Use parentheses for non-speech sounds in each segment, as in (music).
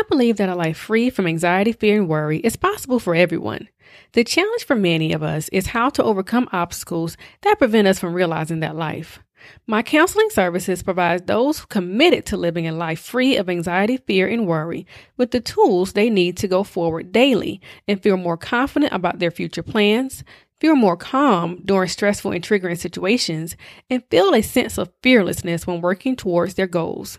I believe that a life free from anxiety, fear, and worry is possible for everyone. The challenge for many of us is how to overcome obstacles that prevent us from realizing that life. My counseling services provide those committed to living a life free of anxiety, fear, and worry with the tools they need to go forward daily and feel more confident about their future plans, feel more calm during stressful and triggering situations, and feel a sense of fearlessness when working towards their goals.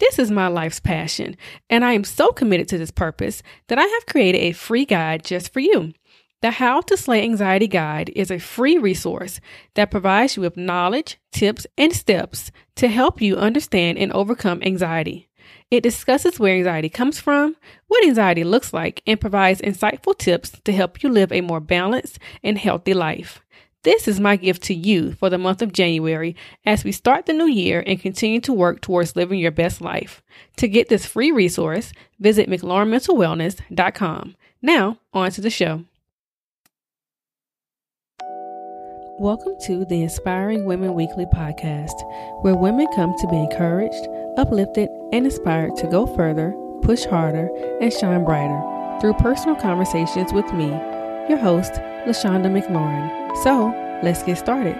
This is my life's passion, and I am so committed to this purpose that I have created a free guide just for you. The How to Slay Anxiety Guide is a free resource that provides you with knowledge, tips, and steps to help you understand and overcome anxiety. It discusses where anxiety comes from, what anxiety looks like, and provides insightful tips to help you live a more balanced and healthy life. This is my gift to you for the month of January as we start the new year and continue to work towards living your best life. To get this free resource, visit McLaurinMentalWellness.com. Now, on to the show. Welcome to the Inspiring Women Weekly podcast, where women come to be encouraged, uplifted, and inspired to go further, push harder, and shine brighter through personal conversations with me, your host, LaShawnda McLaurin. So, let's get started.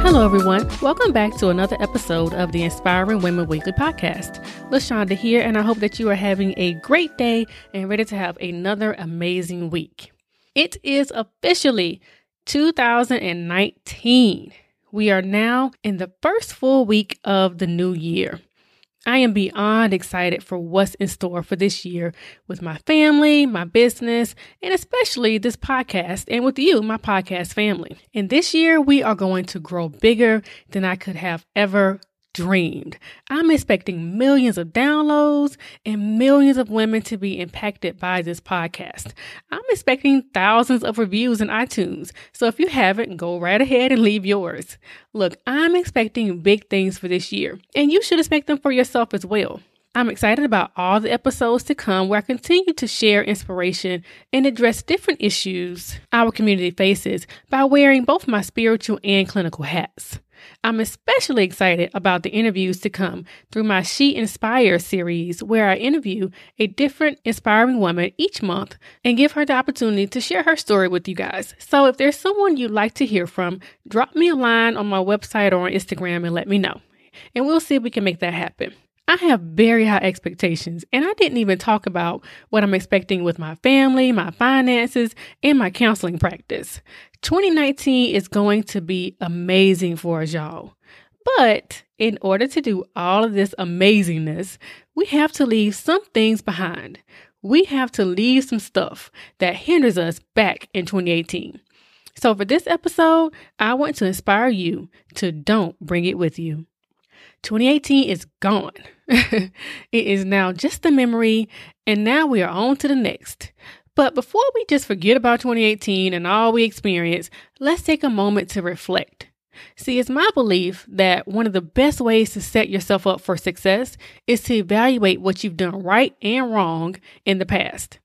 Hello, everyone. Welcome back to another episode of the Inspiring Women Weekly podcast. LaShawnda here, and I hope that you are having a great day and ready to have another amazing week. It is officially 2019. We are now in the first full week of the new year. I am beyond excited for what's in store for this year with my family, my business, and especially this podcast, and with you, my podcast family. And this year, we are going to grow bigger than I could have ever dreamed. I'm expecting millions of downloads and millions of women to be impacted by this podcast. I'm expecting thousands of reviews in iTunes. So if you haven't, go right ahead and leave yours. Look, I'm expecting big things for this year, and you should expect them for yourself as well. I'm excited about all the episodes to come where I continue to share inspiration and address different issues our community faces by wearing both my spiritual and clinical hats. I'm especially excited about the interviews to come through my She Inspires series, where I interview a different inspiring woman each month and give her the opportunity to share her story with you guys. So if there's someone you'd like to hear from, drop me a line on my website or on Instagram and let me know. And we'll see if we can make that happen. I have very high expectations, and I didn't even talk about what I'm expecting with my family, my finances, and my counseling practice. 2019 is going to be amazing for us, y'all. But in order to do all of this amazingness, we have to leave some things behind. We have to leave some stuff that hinders us back in 2018. So, for this episode, I want to inspire you to don't bring it with you. 2018 is gone. (laughs) it is now just a memory, and now we are on to the next. But before we just forget about 2018 and all we experienced, let's take a moment to reflect. See, it's my belief that one of the best ways to set yourself up for success is to evaluate what you've done right and wrong in the past.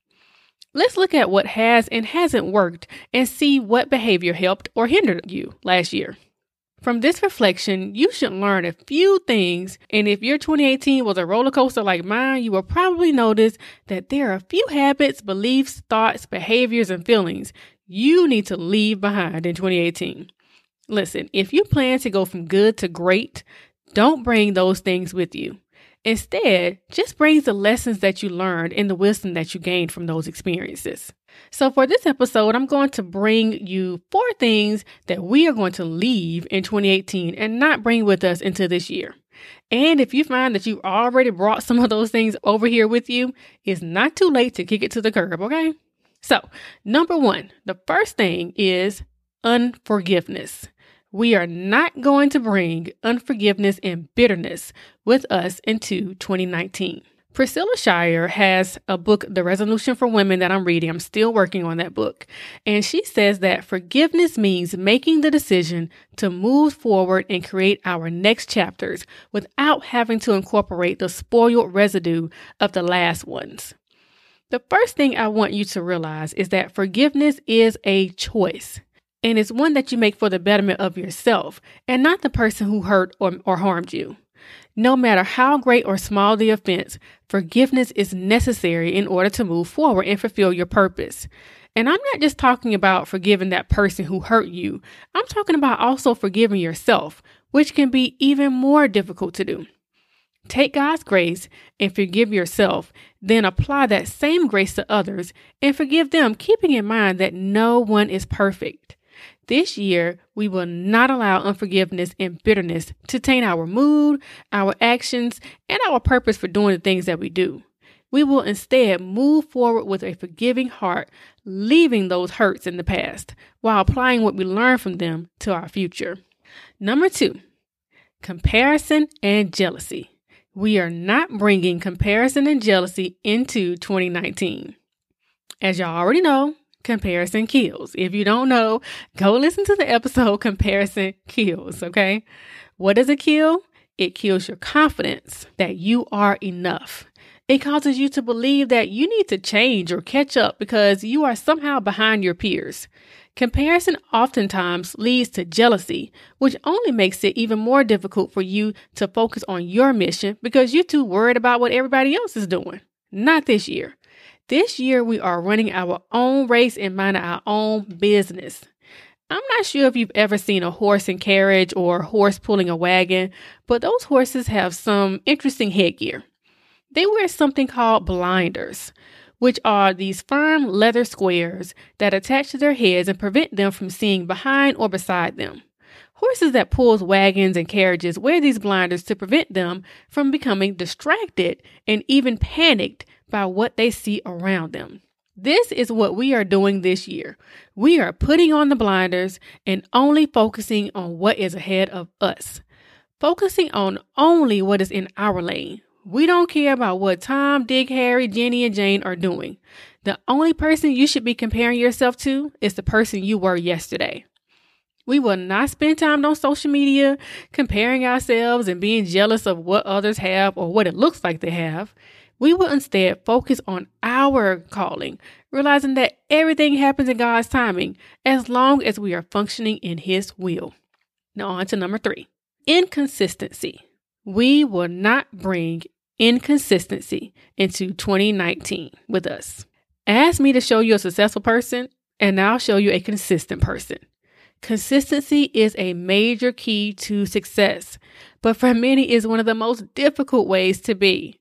Let's look at what has and hasn't worked and see what behavior helped or hindered you last year. From this reflection, you should learn a few things, and if your 2018 was a roller coaster like mine, you will probably notice that there are a few habits, beliefs, thoughts, behaviors, and feelings you need to leave behind in 2018. Listen, if you plan to go from good to great, don't bring those things with you. Instead, just bring the lessons that you learned and the wisdom that you gained from those experiences. So, for this episode, I'm going to bring you four things that we are going to leave in 2018 and not bring with us into this year. And if you find that you've already brought some of those things over here with you, it's not too late to kick it to the curb, okay? So, number one, the first thing is unforgiveness. We are not going to bring unforgiveness and bitterness with us into 2019. Priscilla Shirer has a book, The Resolution for Women, that I'm reading. I'm still working on that book. And she says that forgiveness means making the decision to move forward and create our next chapters without having to incorporate the spoiled residue of the last ones. The first thing I want you to realize is that forgiveness is a choice. and it's one that you make for the betterment of yourself and not the person who hurt or, or harmed you. No matter how great or small the offense, forgiveness is necessary in order to move forward and fulfill your purpose. And I'm not just talking about forgiving that person who hurt you, I'm talking about also forgiving yourself, which can be even more difficult to do. Take God's grace and forgive yourself, then apply that same grace to others and forgive them, keeping in mind that no one is perfect. This year, we will not allow unforgiveness and bitterness to taint our mood, our actions, and our purpose for doing the things that we do. We will instead move forward with a forgiving heart, leaving those hurts in the past while applying what we learn from them to our future. Number two, comparison and jealousy. We are not bringing comparison and jealousy into 2019. As y'all already know, comparison kills. If you don't know, go listen to the episode Comparison Kills, okay? What does it kill? It kills your confidence that you are enough. It causes you to believe that you need to change or catch up because you are somehow behind your peers. Comparison oftentimes leads to jealousy, which only makes it even more difficult for you to focus on your mission because you're too worried about what everybody else is doing. Not this year. This year, we are running our own race and minding our own business. I'm not sure if you've ever seen a horse and carriage or a horse pulling a wagon, but those horses have some interesting headgear. They wear something called blinders, which are these firm leather squares that attach to their heads and prevent them from seeing behind or beside them. Horses that pulls wagons and carriages wear these blinders to prevent them from becoming distracted and even panicked by what they see around them. This is what we are doing this year. We are putting on the blinders and only focusing on what is ahead of us, focusing on only what is in our lane. We don't care about what Tom, Dick, Harry, Jenny, and Jane are doing. The only person you should be comparing yourself to is the person you were yesterday. We will not spend time on social media comparing ourselves and being jealous of what others have or what it looks like they have. We will instead focus on our calling, realizing that everything happens in God's timing as long as we are functioning in His will. Now, on to number three inconsistency. We will not bring inconsistency into 2019 with us. Ask me to show you a successful person, and I'll show you a consistent person. Consistency is a major key to success, but for many is one of the most difficult ways to be.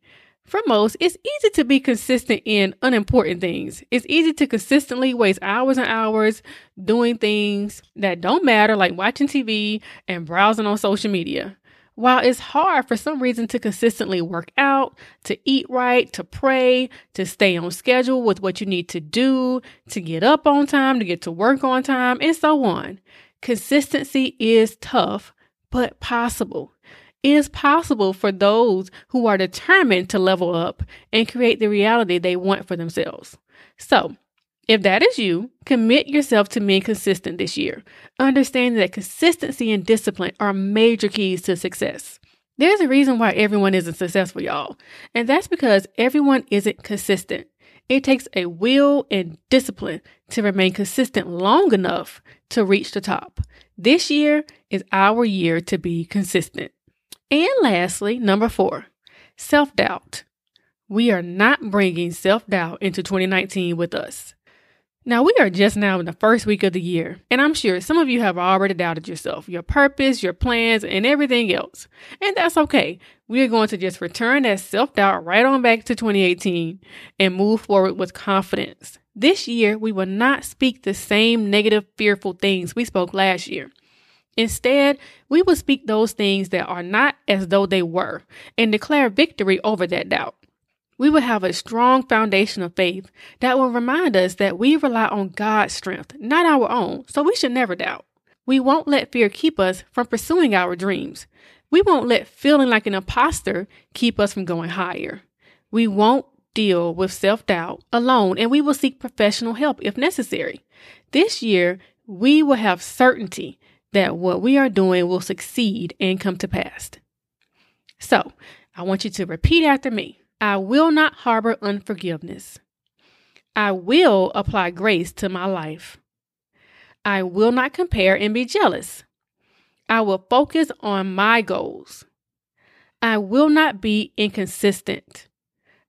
For most, it's easy to be consistent in unimportant things. It's easy to consistently waste hours and hours doing things that don't matter, like watching TV and browsing on social media. While it's hard for some reason to consistently work out, to eat right, to pray, to stay on schedule with what you need to do, to get up on time, to get to work on time, and so on. Consistency is tough, but possible. It is possible for those who are determined to level up and create the reality they want for themselves. So, if that is you, commit yourself to being consistent this year, understanding that consistency and discipline are major keys to success. There's a reason why everyone isn't successful, y'all, and that's because everyone isn't consistent. It takes a will and discipline to remain consistent long enough to reach the top. This year is our year to be consistent. And lastly, number four, self doubt. We are not bringing self doubt into 2019 with us. Now, we are just now in the first week of the year, and I'm sure some of you have already doubted yourself, your purpose, your plans, and everything else. And that's okay. We are going to just return that self doubt right on back to 2018 and move forward with confidence. This year, we will not speak the same negative, fearful things we spoke last year. Instead, we will speak those things that are not as though they were and declare victory over that doubt. We will have a strong foundation of faith that will remind us that we rely on God's strength, not our own, so we should never doubt. We won't let fear keep us from pursuing our dreams. We won't let feeling like an imposter keep us from going higher. We won't deal with self doubt alone, and we will seek professional help if necessary. This year, we will have certainty that what we are doing will succeed and come to pass. So, I want you to repeat after me I will not harbor unforgiveness. I will apply grace to my life. I will not compare and be jealous. I will focus on my goals. I will not be inconsistent.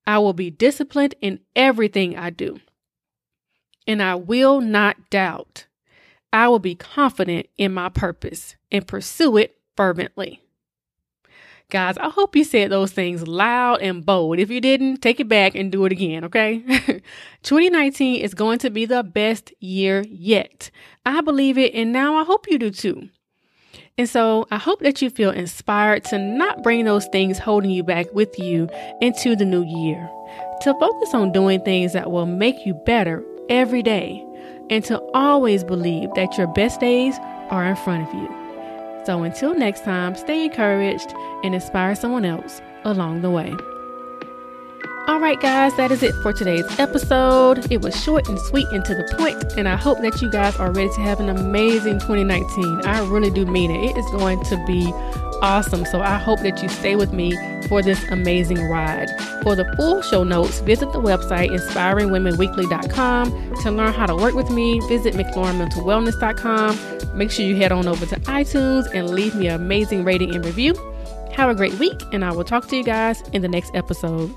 I will be disciplined in everything I do. And I will not doubt. I will be confident in my purpose and pursue it fervently. Guys, I hope you said those things loud and bold. If you didn't, take it back and do it again, okay? (laughs) 2019 is going to be the best year yet. I believe it, and now I hope you do too. And so I hope that you feel inspired to not bring those things holding you back with you into the new year, to focus on doing things that will make you better every day, and to always believe that your best days are in front of you. So until next time, stay encouraged and inspire someone else along the way. All right, guys, that is it for today's episode. It was short and sweet and to the point, and I hope that you guys are ready to have an amazing 2019. I really do mean it. It is going to be awesome. So I hope that you stay with me for this amazing ride. For the full show notes, visit the website inspiringwomenweekly.com. To learn how to work with me, visit mclaurinmentalwellness.com. Make sure you head on over to iTunes and leave me an amazing rating and review. Have a great week, and I will talk to you guys in the next episode.